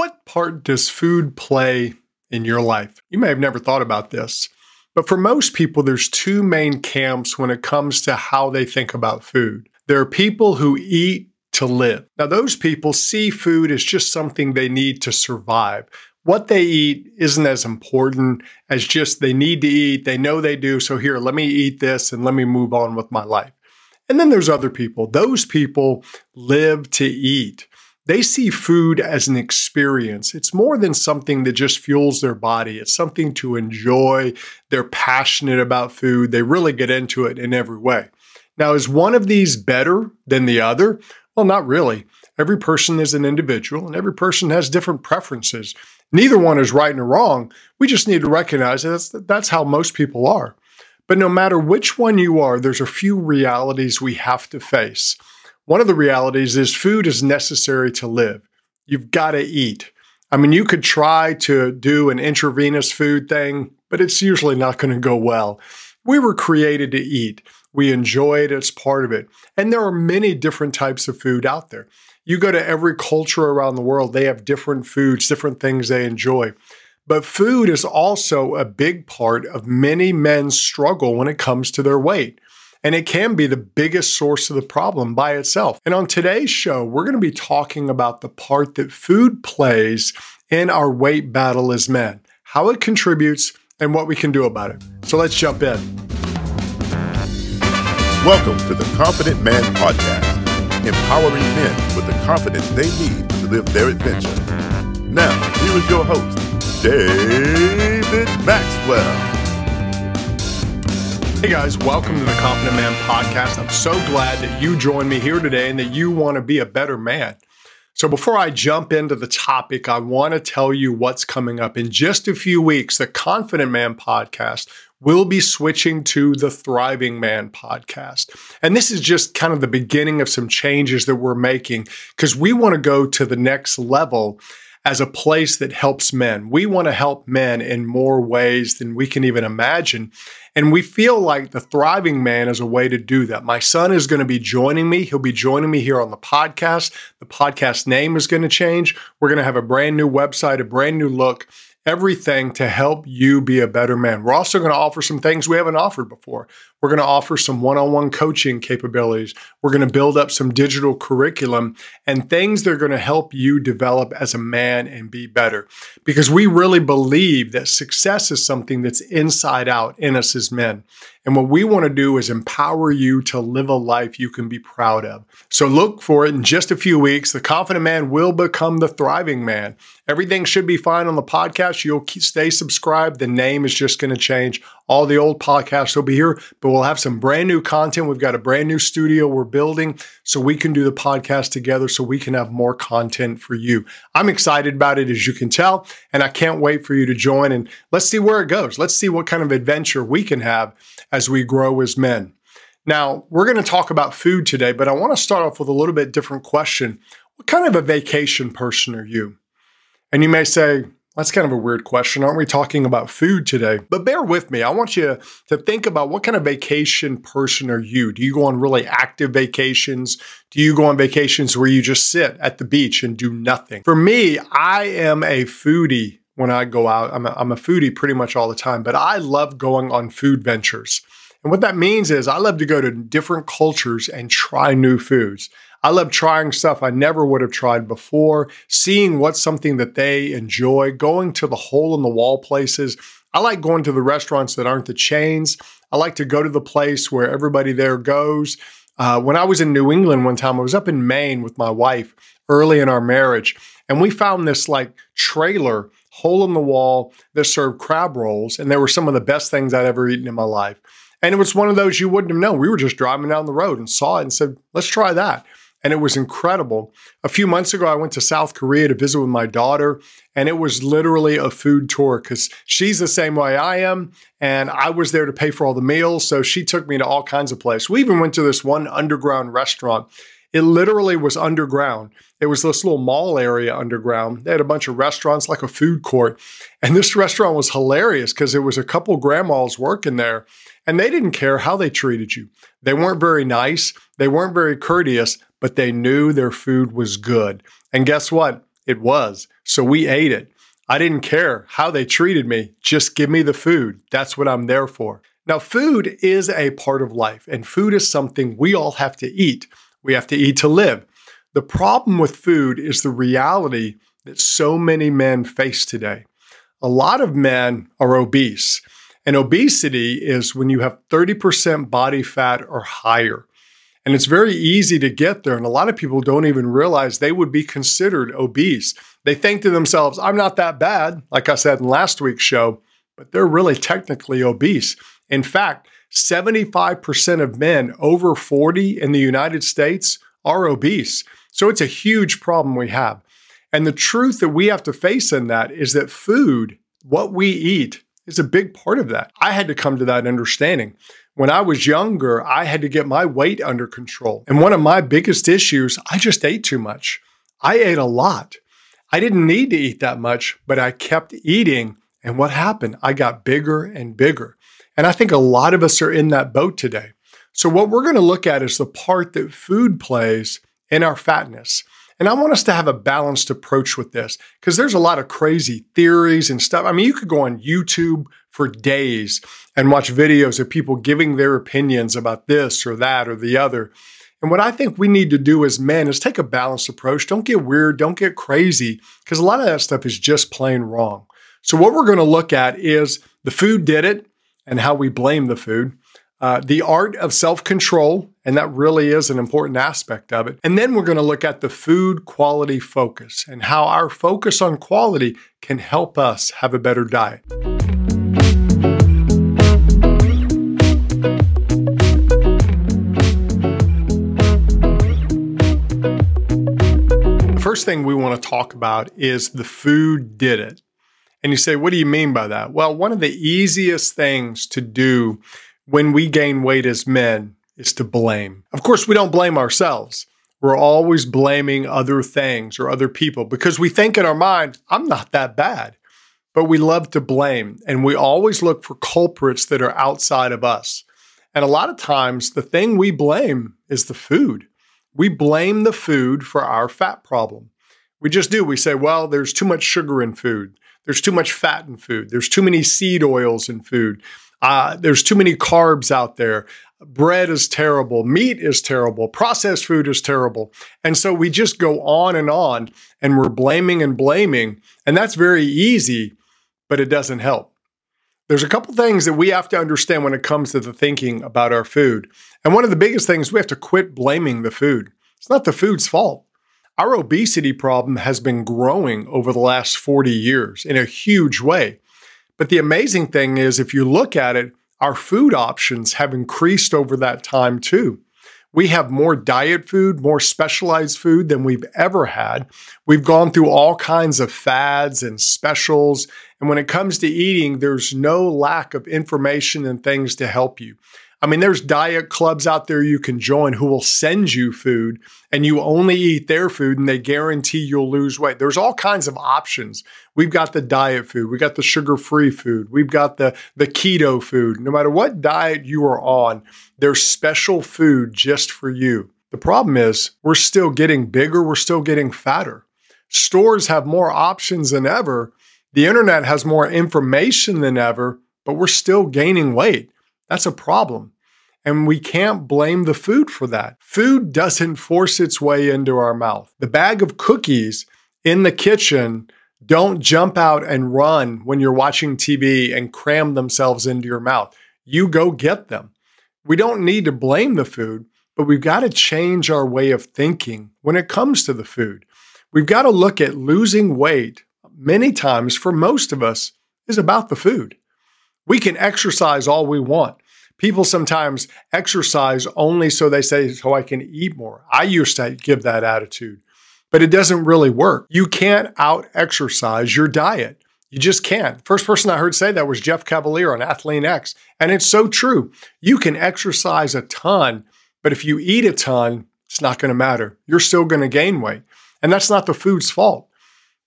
What part does food play in your life? You may have never thought about this, but for most people, there's two main camps when it comes to how they think about food. There are people who eat to live. Now, those people see food as just something they need to survive. What they eat isn't as important as just they need to eat. They know they do. So, here, let me eat this and let me move on with my life. And then there's other people. Those people live to eat. They see food as an experience. It's more than something that just fuels their body. It's something to enjoy. They're passionate about food. They really get into it in every way. Now, is one of these better than the other? Well, not really. Every person is an individual and every person has different preferences. Neither one is right or wrong. We just need to recognize that that's, that's how most people are. But no matter which one you are, there's a few realities we have to face. One of the realities is food is necessary to live. You've got to eat. I mean, you could try to do an intravenous food thing, but it's usually not going to go well. We were created to eat. We enjoy it as part of it. And there are many different types of food out there. You go to every culture around the world, they have different foods, different things they enjoy. But food is also a big part of many men's struggle when it comes to their weight and it can be the biggest source of the problem by itself. And on today's show, we're going to be talking about the part that food plays in our weight battle as men, how it contributes, and what we can do about it. So let's jump in. Welcome to the Confident Man Podcast, empowering men with the confidence they need to live their adventure. Now, here is your host, David Maxwell. Hey guys, welcome to the Confident Man podcast. I'm so glad that you joined me here today and that you want to be a better man. So, before I jump into the topic, I want to tell you what's coming up. In just a few weeks, the Confident Man podcast will be switching to the Thriving Man podcast. And this is just kind of the beginning of some changes that we're making because we want to go to the next level as a place that helps men. We want to help men in more ways than we can even imagine. And we feel like the thriving man is a way to do that. My son is going to be joining me. He'll be joining me here on the podcast. The podcast name is going to change. We're going to have a brand new website, a brand new look everything to help you be a better man. We're also going to offer some things we haven't offered before. We're going to offer some one on one coaching capabilities. We're going to build up some digital curriculum and things that are going to help you develop as a man and be better. Because we really believe that success is something that's inside out in us as men. And what we want to do is empower you to live a life you can be proud of. So look for it in just a few weeks. The confident man will become the thriving man. Everything should be fine on the podcast. You'll stay subscribed. The name is just going to change. All the old podcasts will be here, but we'll have some brand new content. We've got a brand new studio we're building so we can do the podcast together so we can have more content for you. I'm excited about it, as you can tell, and I can't wait for you to join. And let's see where it goes. Let's see what kind of adventure we can have as we grow as men. Now, we're going to talk about food today, but I want to start off with a little bit different question. What kind of a vacation person are you? And you may say, that's kind of a weird question. Aren't we talking about food today? But bear with me. I want you to think about what kind of vacation person are you? Do you go on really active vacations? Do you go on vacations where you just sit at the beach and do nothing? For me, I am a foodie when I go out. I'm a, I'm a foodie pretty much all the time, but I love going on food ventures. And what that means is I love to go to different cultures and try new foods. I love trying stuff I never would have tried before, seeing what's something that they enjoy, going to the hole in the wall places. I like going to the restaurants that aren't the chains. I like to go to the place where everybody there goes. Uh, when I was in New England one time, I was up in Maine with my wife early in our marriage, and we found this like trailer hole in the wall that served crab rolls, and they were some of the best things I'd ever eaten in my life. And it was one of those you wouldn't have known. We were just driving down the road and saw it and said, let's try that and it was incredible. A few months ago, I went to South Korea to visit with my daughter, and it was literally a food tour because she's the same way I am. And I was there to pay for all the meals. So she took me to all kinds of places. We even went to this one underground restaurant. It literally was underground. It was this little mall area underground. They had a bunch of restaurants, like a food court. And this restaurant was hilarious because there was a couple grandmas working there, and they didn't care how they treated you. They weren't very nice. They weren't very courteous, but they knew their food was good. And guess what? It was. So we ate it. I didn't care how they treated me. Just give me the food. That's what I'm there for. Now, food is a part of life, and food is something we all have to eat. We have to eat to live. The problem with food is the reality that so many men face today. A lot of men are obese, and obesity is when you have 30% body fat or higher. And it's very easy to get there. And a lot of people don't even realize they would be considered obese. They think to themselves, I'm not that bad, like I said in last week's show, but they're really technically obese. In fact, 75% of men over 40 in the United States are obese. So it's a huge problem we have. And the truth that we have to face in that is that food, what we eat, is a big part of that. I had to come to that understanding. When I was younger, I had to get my weight under control. And one of my biggest issues, I just ate too much. I ate a lot. I didn't need to eat that much, but I kept eating. And what happened? I got bigger and bigger. And I think a lot of us are in that boat today. So, what we're going to look at is the part that food plays in our fatness. And I want us to have a balanced approach with this because there's a lot of crazy theories and stuff. I mean, you could go on YouTube for days and watch videos of people giving their opinions about this or that or the other. And what I think we need to do as men is take a balanced approach. Don't get weird, don't get crazy, because a lot of that stuff is just plain wrong. So, what we're going to look at is the food did it and how we blame the food uh, the art of self control, and that really is an important aspect of it. And then we're going to look at the food quality focus and how our focus on quality can help us have a better diet. The first thing we want to talk about is the food did it. And you say, what do you mean by that? Well, one of the easiest things to do when we gain weight as men is to blame. Of course, we don't blame ourselves. We're always blaming other things or other people because we think in our mind, I'm not that bad. But we love to blame and we always look for culprits that are outside of us. And a lot of times, the thing we blame is the food. We blame the food for our fat problem. We just do. We say, well, there's too much sugar in food. There's too much fat in food. There's too many seed oils in food. Uh, there's too many carbs out there. Bread is terrible. Meat is terrible. Processed food is terrible. And so we just go on and on and we're blaming and blaming. And that's very easy, but it doesn't help. There's a couple things that we have to understand when it comes to the thinking about our food. And one of the biggest things, we have to quit blaming the food. It's not the food's fault. Our obesity problem has been growing over the last 40 years in a huge way. But the amazing thing is, if you look at it, our food options have increased over that time too. We have more diet food, more specialized food than we've ever had. We've gone through all kinds of fads and specials. And when it comes to eating, there's no lack of information and things to help you. I mean, there's diet clubs out there you can join who will send you food and you only eat their food and they guarantee you'll lose weight. There's all kinds of options. We've got the diet food, we've got the sugar-free food, we've got the the keto food. No matter what diet you are on, there's special food just for you. The problem is we're still getting bigger, we're still getting fatter. Stores have more options than ever. The internet has more information than ever, but we're still gaining weight. That's a problem. And we can't blame the food for that. Food doesn't force its way into our mouth. The bag of cookies in the kitchen don't jump out and run when you're watching TV and cram themselves into your mouth. You go get them. We don't need to blame the food, but we've got to change our way of thinking when it comes to the food. We've got to look at losing weight many times for most of us is about the food. We can exercise all we want. People sometimes exercise only so they say, so I can eat more. I used to give that attitude, but it doesn't really work. You can't out exercise your diet. You just can't. First person I heard say that was Jeff Cavaliere on Athlean X. And it's so true. You can exercise a ton, but if you eat a ton, it's not going to matter. You're still going to gain weight. And that's not the food's fault.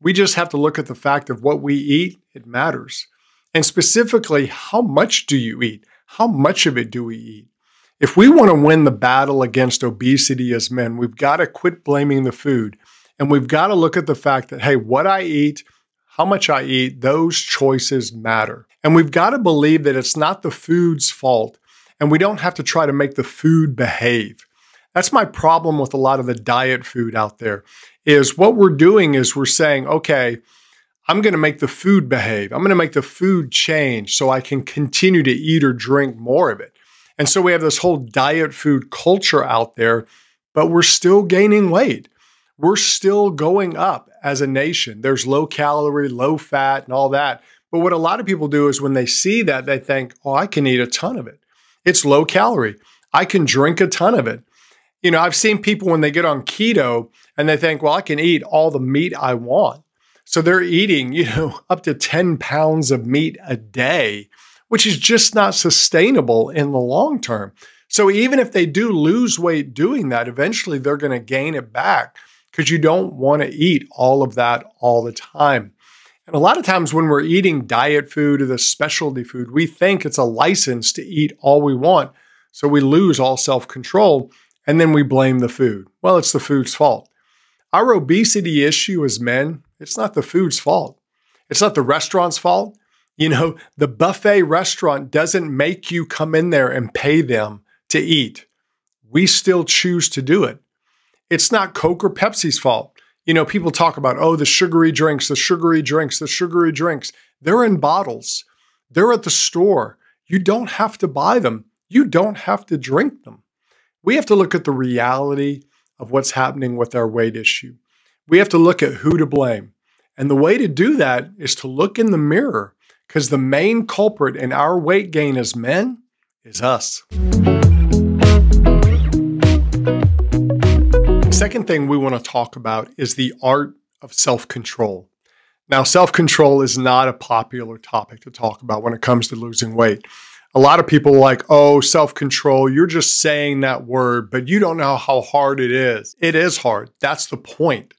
We just have to look at the fact of what we eat, it matters. And specifically, how much do you eat? How much of it do we eat? If we want to win the battle against obesity as men, we've got to quit blaming the food And we've got to look at the fact that, hey, what I eat, how much I eat, those choices matter. And we've got to believe that it's not the food's fault. And we don't have to try to make the food behave. That's my problem with a lot of the diet food out there is what we're doing is we're saying, okay, I'm going to make the food behave. I'm going to make the food change so I can continue to eat or drink more of it. And so we have this whole diet food culture out there, but we're still gaining weight. We're still going up as a nation. There's low calorie, low fat, and all that. But what a lot of people do is when they see that, they think, oh, I can eat a ton of it. It's low calorie. I can drink a ton of it. You know, I've seen people when they get on keto and they think, well, I can eat all the meat I want. So they're eating, you know, up to 10 pounds of meat a day, which is just not sustainable in the long term. So even if they do lose weight doing that, eventually they're going to gain it back because you don't want to eat all of that all the time. And a lot of times when we're eating diet food or the specialty food, we think it's a license to eat all we want. So we lose all self control and then we blame the food. Well, it's the food's fault. Our obesity issue as men, it's not the food's fault. It's not the restaurant's fault. You know, the buffet restaurant doesn't make you come in there and pay them to eat. We still choose to do it. It's not Coke or Pepsi's fault. You know, people talk about, oh, the sugary drinks, the sugary drinks, the sugary drinks. They're in bottles, they're at the store. You don't have to buy them, you don't have to drink them. We have to look at the reality of what's happening with our weight issue. We have to look at who to blame. And the way to do that is to look in the mirror because the main culprit in our weight gain as men is us. Second thing we want to talk about is the art of self control. Now, self control is not a popular topic to talk about when it comes to losing weight a lot of people are like, oh, self control, you're just saying that word, but you don't know how hard it is. It is hard. That's the point.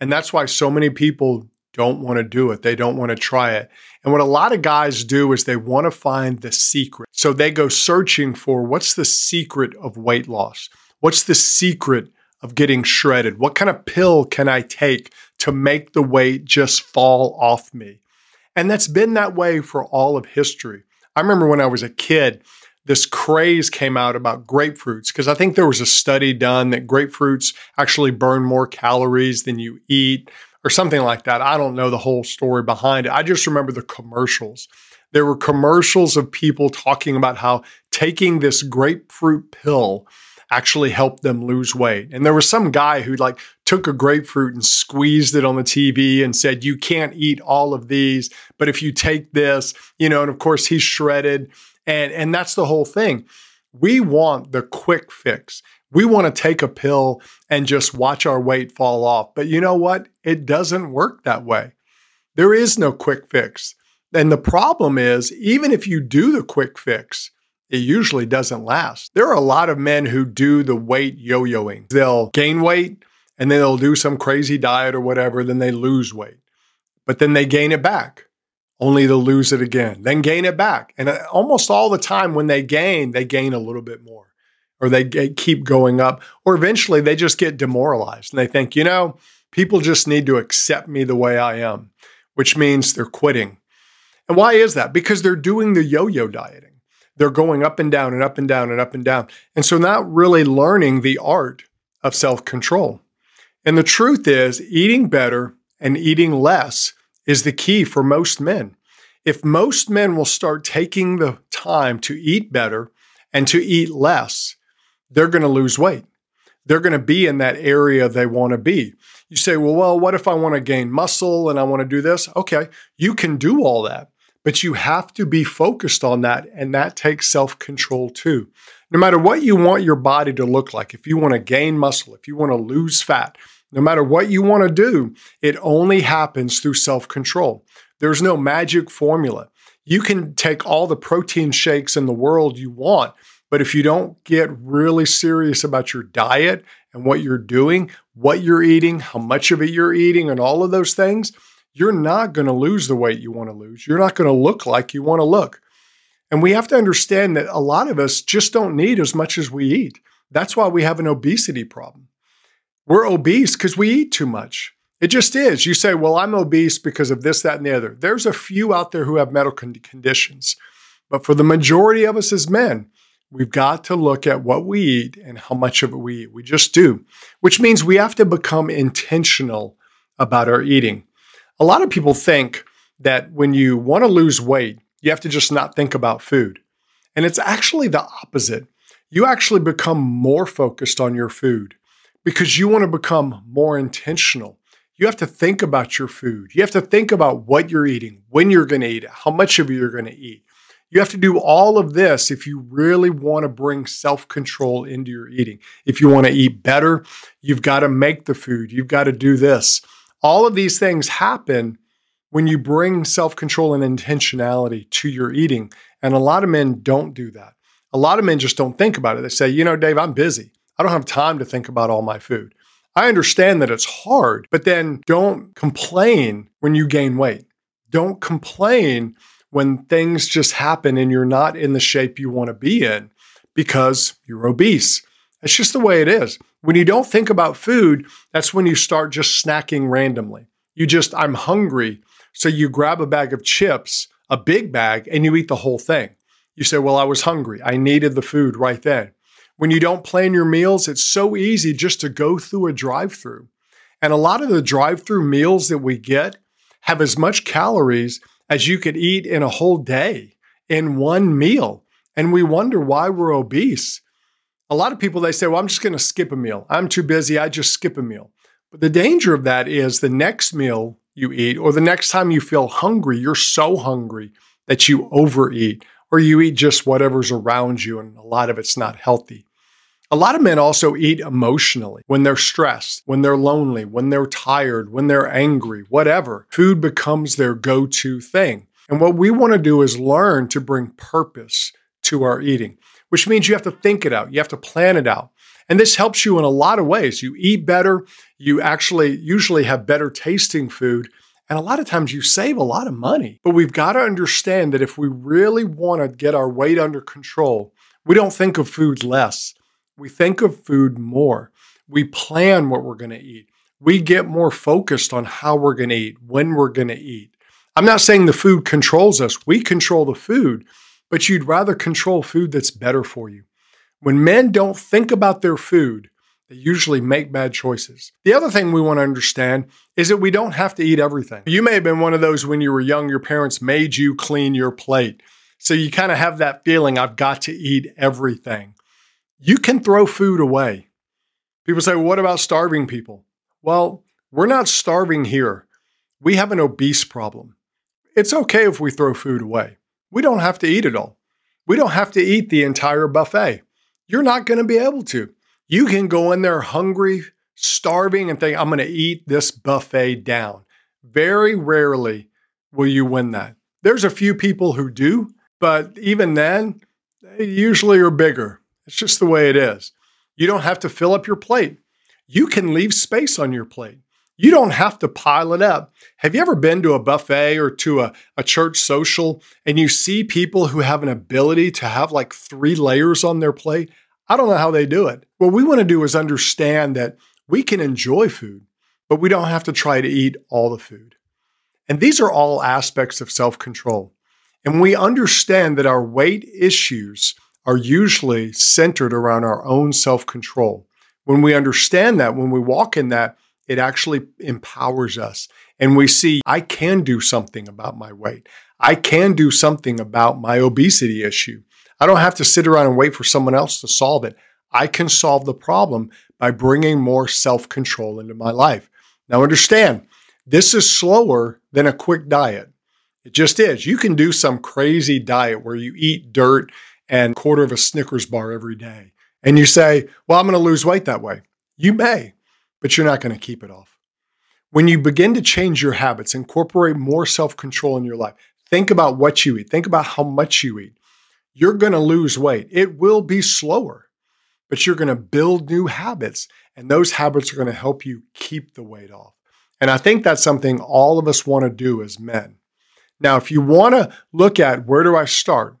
And that's why so many people don't want to do it. They don't want to try it. And what a lot of guys do is they want to find the secret. So they go searching for what's the secret of weight loss? What's the secret of getting shredded? What kind of pill can I take to make the weight just fall off me? And that's been that way for all of history. I remember when I was a kid, this craze came out about grapefruits because I think there was a study done that grapefruits actually burn more calories than you eat or something like that. I don't know the whole story behind it. I just remember the commercials. There were commercials of people talking about how taking this grapefruit pill actually helped them lose weight. And there was some guy who like took a grapefruit and squeezed it on the TV and said, You can't eat all of these, but if you take this, you know, and of course he's shredded. And, and that's the whole thing. We want the quick fix. We want to take a pill and just watch our weight fall off. But you know what? It doesn't work that way. There is no quick fix. And the problem is, even if you do the quick fix, it usually doesn't last. There are a lot of men who do the weight yo yoing. They'll gain weight and then they'll do some crazy diet or whatever, then they lose weight. But then they gain it back, only to lose it again, then gain it back. And uh, almost all the time when they gain, they gain a little bit more or they keep going up, or eventually they just get demoralized and they think, you know, people just need to accept me the way I am, which means they're quitting. And why is that? Because they're doing the yo yo dieting they're going up and down and up and down and up and down. And so not really learning the art of self control. And the truth is, eating better and eating less is the key for most men. If most men will start taking the time to eat better and to eat less, they're going to lose weight. They're going to be in that area they want to be. You say, well, well, what if I want to gain muscle and I want to do this? Okay, you can do all that. But you have to be focused on that, and that takes self control too. No matter what you want your body to look like, if you want to gain muscle, if you want to lose fat, no matter what you want to do, it only happens through self control. There's no magic formula. You can take all the protein shakes in the world you want, but if you don't get really serious about your diet and what you're doing, what you're eating, how much of it you're eating, and all of those things, you're not going to lose the weight you want to lose. You're not going to look like you want to look. And we have to understand that a lot of us just don't need as much as we eat. That's why we have an obesity problem. We're obese because we eat too much. It just is. You say, well, I'm obese because of this, that, and the other. There's a few out there who have medical conditions. But for the majority of us as men, we've got to look at what we eat and how much of it we eat. We just do, which means we have to become intentional about our eating. A lot of people think that when you want to lose weight, you have to just not think about food. And it's actually the opposite. You actually become more focused on your food because you want to become more intentional. You have to think about your food. You have to think about what you're eating, when you're going to eat it, how much of it you're going to eat. You have to do all of this if you really want to bring self control into your eating. If you want to eat better, you've got to make the food. You've got to do this. All of these things happen when you bring self control and intentionality to your eating. And a lot of men don't do that. A lot of men just don't think about it. They say, you know, Dave, I'm busy. I don't have time to think about all my food. I understand that it's hard, but then don't complain when you gain weight. Don't complain when things just happen and you're not in the shape you want to be in because you're obese. It's just the way it is. When you don't think about food, that's when you start just snacking randomly. You just, I'm hungry. So you grab a bag of chips, a big bag, and you eat the whole thing. You say, Well, I was hungry. I needed the food right then. When you don't plan your meals, it's so easy just to go through a drive through. And a lot of the drive through meals that we get have as much calories as you could eat in a whole day in one meal. And we wonder why we're obese. A lot of people, they say, well, I'm just going to skip a meal. I'm too busy. I just skip a meal. But the danger of that is the next meal you eat, or the next time you feel hungry, you're so hungry that you overeat or you eat just whatever's around you, and a lot of it's not healthy. A lot of men also eat emotionally when they're stressed, when they're lonely, when they're tired, when they're angry, whatever. Food becomes their go to thing. And what we want to do is learn to bring purpose to our eating, which means you have to think it out, you have to plan it out. And this helps you in a lot of ways. You eat better, you actually usually have better tasting food, and a lot of times you save a lot of money. But we've got to understand that if we really want to get our weight under control, we don't think of food less. We think of food more. We plan what we're going to eat. We get more focused on how we're going to eat, when we're going to eat. I'm not saying the food controls us. We control the food, but you'd rather control food that's better for you. When men don't think about their food, they usually make bad choices. The other thing we want to understand is that we don't have to eat everything. You may have been one of those when you were young, your parents made you clean your plate. So you kind of have that feeling, I've got to eat everything. You can throw food away. People say, well, what about starving people? Well, we're not starving here. We have an obese problem. It's okay if we throw food away. We don't have to eat it all. We don't have to eat the entire buffet. You're not going to be able to. You can go in there hungry, starving, and think, I'm going to eat this buffet down. Very rarely will you win that. There's a few people who do, but even then, they usually are bigger. It's just the way it is. You don't have to fill up your plate. You can leave space on your plate. You don't have to pile it up. Have you ever been to a buffet or to a, a church social and you see people who have an ability to have like three layers on their plate? I don't know how they do it. What we want to do is understand that we can enjoy food, but we don't have to try to eat all the food. And these are all aspects of self control. And we understand that our weight issues are usually centered around our own self control. When we understand that, when we walk in that, it actually empowers us. And we see, I can do something about my weight. I can do something about my obesity issue. I don't have to sit around and wait for someone else to solve it. I can solve the problem by bringing more self control into my life. Now, understand, this is slower than a quick diet. It just is. You can do some crazy diet where you eat dirt and quarter of a Snickers bar every day. And you say, well, I'm going to lose weight that way. You may, but you're not going to keep it off. When you begin to change your habits, incorporate more self control in your life, think about what you eat, think about how much you eat. You're going to lose weight. It will be slower, but you're going to build new habits, and those habits are going to help you keep the weight off. And I think that's something all of us want to do as men. Now, if you want to look at where do I start,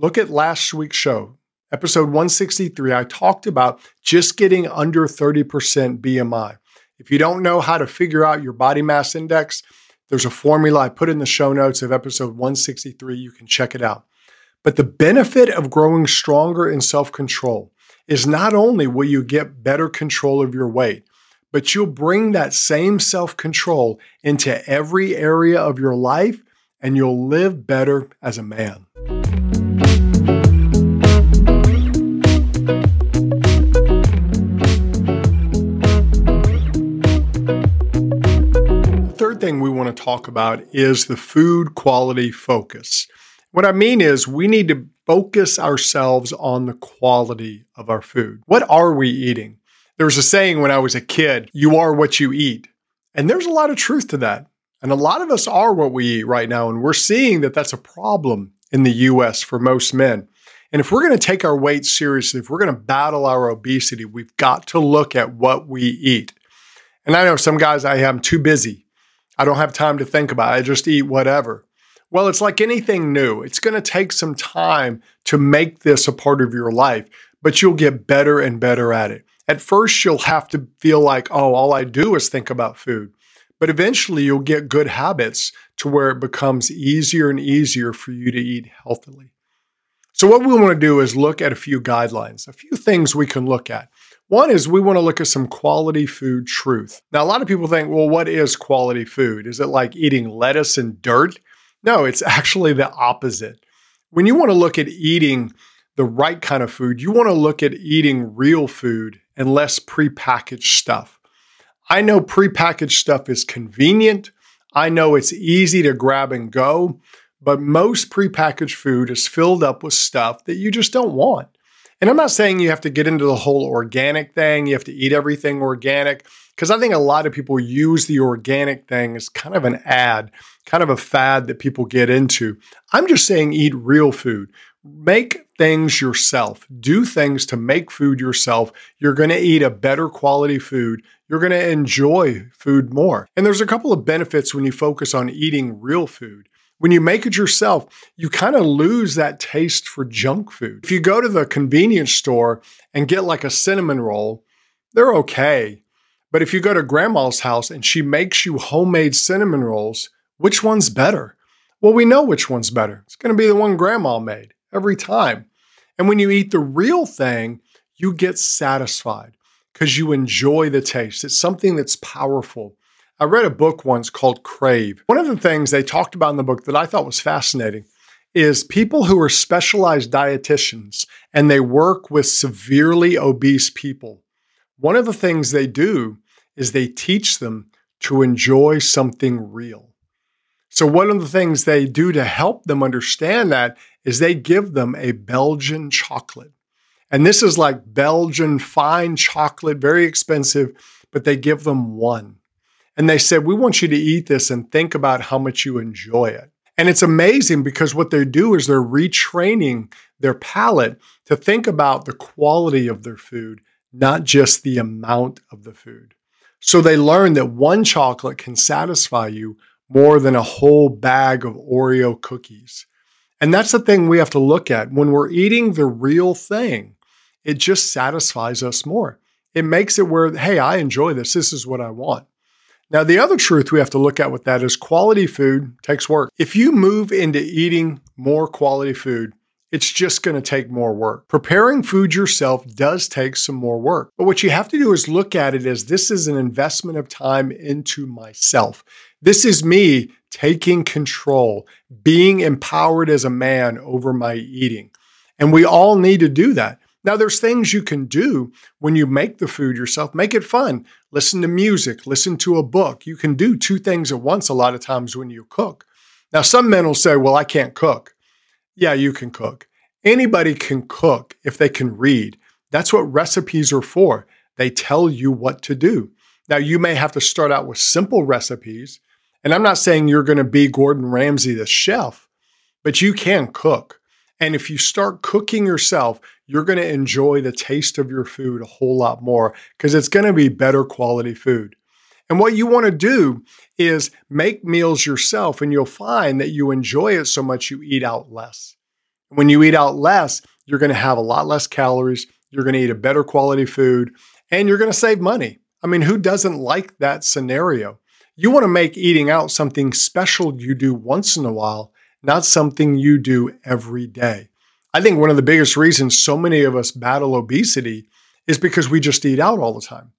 Look at last week's show, episode 163, I talked about just getting under 30% BMI. If you don't know how to figure out your body mass index, there's a formula I put in the show notes of episode 163. You can check it out. But the benefit of growing stronger in self control is not only will you get better control of your weight, but you'll bring that same self control into every area of your life and you'll live better as a man. To talk about is the food quality focus. What I mean is, we need to focus ourselves on the quality of our food. What are we eating? There was a saying when I was a kid you are what you eat. And there's a lot of truth to that. And a lot of us are what we eat right now. And we're seeing that that's a problem in the US for most men. And if we're going to take our weight seriously, if we're going to battle our obesity, we've got to look at what we eat. And I know some guys, I am too busy. I don't have time to think about it. I just eat whatever. Well, it's like anything new. It's going to take some time to make this a part of your life, but you'll get better and better at it. At first, you'll have to feel like, oh, all I do is think about food. But eventually, you'll get good habits to where it becomes easier and easier for you to eat healthily. So, what we want to do is look at a few guidelines, a few things we can look at. One is we want to look at some quality food truth. Now, a lot of people think, well, what is quality food? Is it like eating lettuce and dirt? No, it's actually the opposite. When you want to look at eating the right kind of food, you want to look at eating real food and less prepackaged stuff. I know prepackaged stuff is convenient. I know it's easy to grab and go, but most prepackaged food is filled up with stuff that you just don't want. And I'm not saying you have to get into the whole organic thing, you have to eat everything organic, because I think a lot of people use the organic thing as kind of an ad, kind of a fad that people get into. I'm just saying eat real food. Make things yourself. Do things to make food yourself. You're going to eat a better quality food. You're going to enjoy food more. And there's a couple of benefits when you focus on eating real food. When you make it yourself, you kind of lose that taste for junk food. If you go to the convenience store and get like a cinnamon roll, they're okay. But if you go to grandma's house and she makes you homemade cinnamon rolls, which one's better? Well, we know which one's better. It's going to be the one grandma made every time. And when you eat the real thing, you get satisfied because you enjoy the taste. It's something that's powerful. I read a book once called Crave. One of the things they talked about in the book that I thought was fascinating is people who are specialized dietitians and they work with severely obese people. One of the things they do is they teach them to enjoy something real. So, one of the things they do to help them understand that is they give them a Belgian chocolate. And this is like Belgian fine chocolate, very expensive, but they give them one. And they said, We want you to eat this and think about how much you enjoy it. And it's amazing because what they do is they're retraining their palate to think about the quality of their food, not just the amount of the food. So they learn that one chocolate can satisfy you more than a whole bag of Oreo cookies. And that's the thing we have to look at. When we're eating the real thing, it just satisfies us more. It makes it where, hey, I enjoy this. This is what I want. Now, the other truth we have to look at with that is quality food takes work. If you move into eating more quality food, it's just going to take more work. Preparing food yourself does take some more work. But what you have to do is look at it as this is an investment of time into myself. This is me taking control, being empowered as a man over my eating. And we all need to do that. Now, there's things you can do when you make the food yourself. Make it fun. Listen to music, listen to a book. You can do two things at once a lot of times when you cook. Now, some men will say, Well, I can't cook. Yeah, you can cook. Anybody can cook if they can read. That's what recipes are for. They tell you what to do. Now, you may have to start out with simple recipes. And I'm not saying you're going to be Gordon Ramsay, the chef, but you can cook. And if you start cooking yourself, you're going to enjoy the taste of your food a whole lot more because it's going to be better quality food. And what you want to do is make meals yourself, and you'll find that you enjoy it so much you eat out less. When you eat out less, you're going to have a lot less calories, you're going to eat a better quality food, and you're going to save money. I mean, who doesn't like that scenario? You want to make eating out something special you do once in a while, not something you do every day. I think one of the biggest reasons so many of us battle obesity is because we just eat out all the time.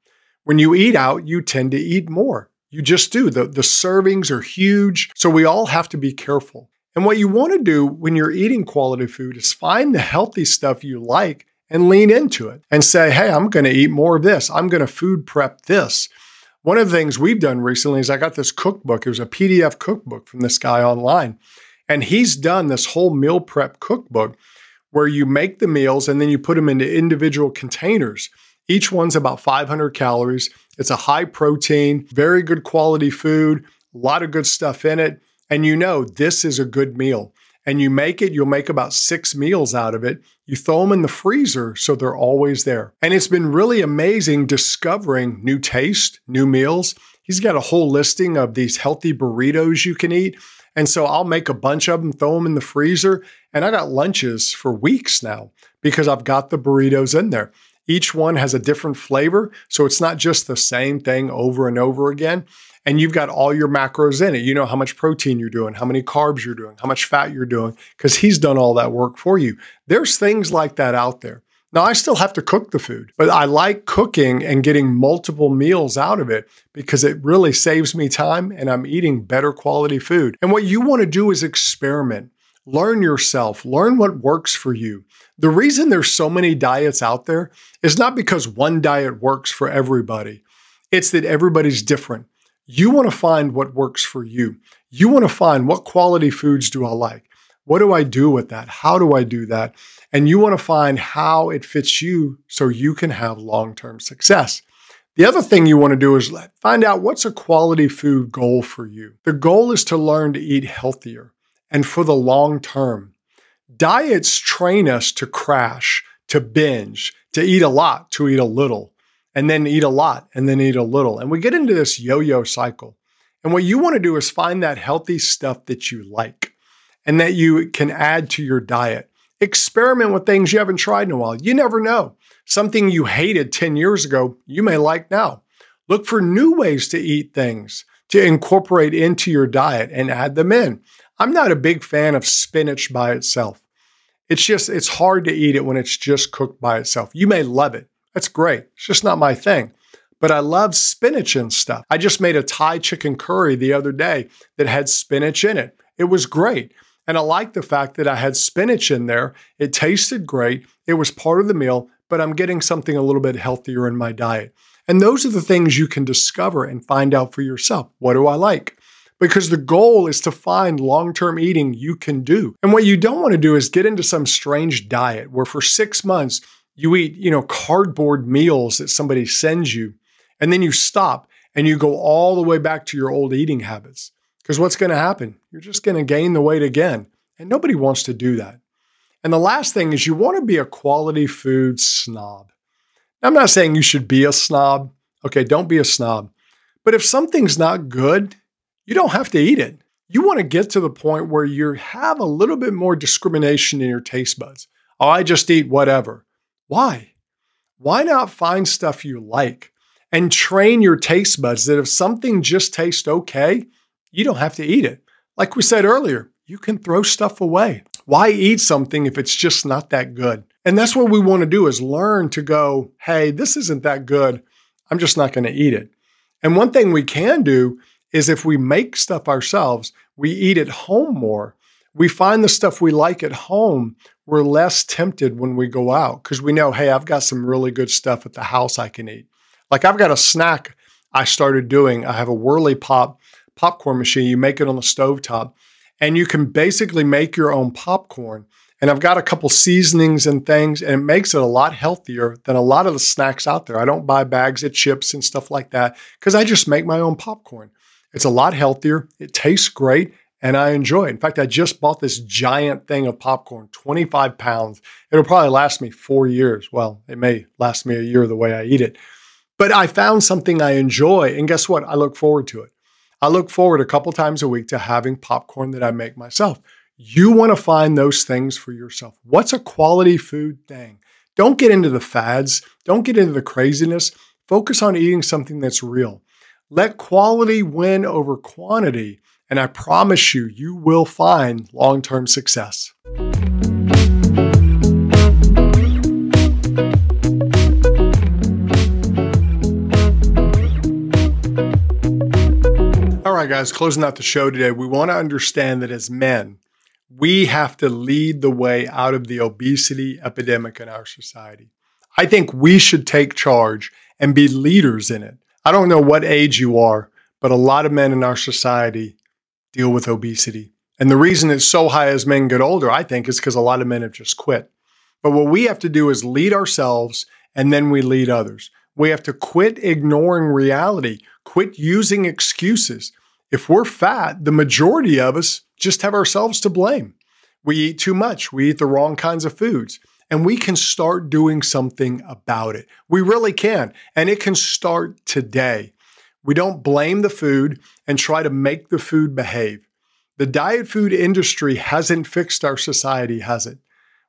When you eat out, you tend to eat more. You just do. The, the servings are huge. So we all have to be careful. And what you want to do when you're eating quality food is find the healthy stuff you like and lean into it and say, hey, I'm going to eat more of this. I'm going to food prep this. One of the things we've done recently is I got this cookbook. It was a PDF cookbook from this guy online. And he's done this whole meal prep cookbook where you make the meals and then you put them into individual containers. Each one's about 500 calories. It's a high protein, very good quality food, a lot of good stuff in it. And you know, this is a good meal. And you make it, you'll make about six meals out of it. You throw them in the freezer so they're always there. And it's been really amazing discovering new taste, new meals. He's got a whole listing of these healthy burritos you can eat. And so I'll make a bunch of them, throw them in the freezer, and I got lunches for weeks now because I've got the burritos in there. Each one has a different flavor, so it's not just the same thing over and over again. And you've got all your macros in it. You know how much protein you're doing, how many carbs you're doing, how much fat you're doing, because he's done all that work for you. There's things like that out there. Now, I still have to cook the food, but I like cooking and getting multiple meals out of it because it really saves me time and I'm eating better quality food. And what you want to do is experiment, learn yourself, learn what works for you. The reason there's so many diets out there is not because one diet works for everybody, it's that everybody's different. You want to find what works for you. You want to find what quality foods do I like? What do I do with that? How do I do that? And you want to find how it fits you so you can have long term success. The other thing you want to do is find out what's a quality food goal for you. The goal is to learn to eat healthier and for the long term. Diets train us to crash, to binge, to eat a lot, to eat a little, and then eat a lot, and then eat a little. And we get into this yo yo cycle. And what you want to do is find that healthy stuff that you like and that you can add to your diet. Experiment with things you haven't tried in a while. You never know. Something you hated 10 years ago, you may like now. Look for new ways to eat things to incorporate into your diet and add them in. I'm not a big fan of spinach by itself. It's just, it's hard to eat it when it's just cooked by itself. You may love it. That's great. It's just not my thing. But I love spinach and stuff. I just made a Thai chicken curry the other day that had spinach in it. It was great. And I like the fact that I had spinach in there. It tasted great. It was part of the meal, but I'm getting something a little bit healthier in my diet. And those are the things you can discover and find out for yourself. What do I like? Because the goal is to find long term eating you can do. And what you don't want to do is get into some strange diet where for six months you eat, you know, cardboard meals that somebody sends you, and then you stop and you go all the way back to your old eating habits. Because what's going to happen? You're just going to gain the weight again. And nobody wants to do that. And the last thing is you want to be a quality food snob. I'm not saying you should be a snob. Okay, don't be a snob. But if something's not good, you don't have to eat it. You want to get to the point where you have a little bit more discrimination in your taste buds. Oh, I just eat whatever. Why? Why not find stuff you like and train your taste buds that if something just tastes okay, you don't have to eat it. Like we said earlier, you can throw stuff away. Why eat something if it's just not that good? And that's what we want to do is learn to go, hey, this isn't that good. I'm just not going to eat it. And one thing we can do is if we make stuff ourselves, we eat at home more. We find the stuff we like at home. We're less tempted when we go out because we know, hey, I've got some really good stuff at the house I can eat. Like I've got a snack I started doing. I have a Whirley Pop popcorn machine. You make it on the stove top, and you can basically make your own popcorn. And I've got a couple seasonings and things, and it makes it a lot healthier than a lot of the snacks out there. I don't buy bags of chips and stuff like that because I just make my own popcorn. It's a lot healthier, it tastes great, and I enjoy it. In fact, I just bought this giant thing of popcorn, 25 pounds. It'll probably last me four years. Well, it may last me a year the way I eat it. But I found something I enjoy, and guess what? I look forward to it. I look forward a couple times a week to having popcorn that I make myself. You want to find those things for yourself. What's a quality food thing? Don't get into the fads, don't get into the craziness. Focus on eating something that's real. Let quality win over quantity, and I promise you, you will find long term success. Right, guys, closing out the show today, we want to understand that as men, we have to lead the way out of the obesity epidemic in our society. I think we should take charge and be leaders in it. I don't know what age you are, but a lot of men in our society deal with obesity. And the reason it's so high as men get older, I think, is because a lot of men have just quit. But what we have to do is lead ourselves and then we lead others. We have to quit ignoring reality, quit using excuses. If we're fat, the majority of us just have ourselves to blame. We eat too much, we eat the wrong kinds of foods, and we can start doing something about it. We really can, and it can start today. We don't blame the food and try to make the food behave. The diet food industry hasn't fixed our society, has it?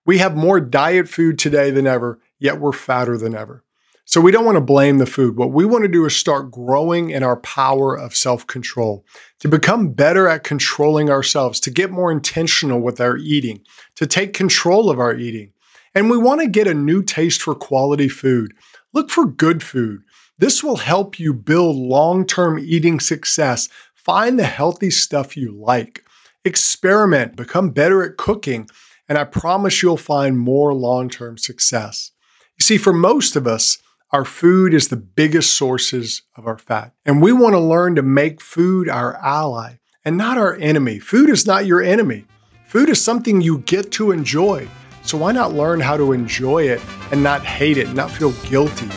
We have more diet food today than ever, yet we're fatter than ever. So we don't want to blame the food. What we want to do is start growing in our power of self control, to become better at controlling ourselves, to get more intentional with our eating, to take control of our eating. And we want to get a new taste for quality food. Look for good food. This will help you build long term eating success. Find the healthy stuff you like. Experiment, become better at cooking, and I promise you'll find more long term success. You see, for most of us, our food is the biggest sources of our fat. And we want to learn to make food our ally and not our enemy. Food is not your enemy. Food is something you get to enjoy. So why not learn how to enjoy it and not hate it, not feel guilty?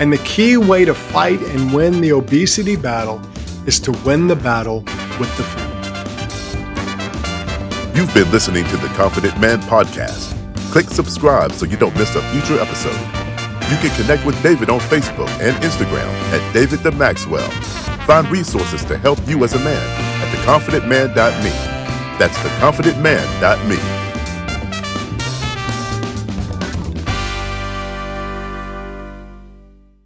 And the key way to fight and win the obesity battle is to win the battle with the food. You've been listening to the Confident Man Podcast. Click subscribe so you don't miss a future episode. You can connect with David on Facebook and Instagram at David the Maxwell. Find resources to help you as a man at theconfidentman.me. That's theconfidentman.me.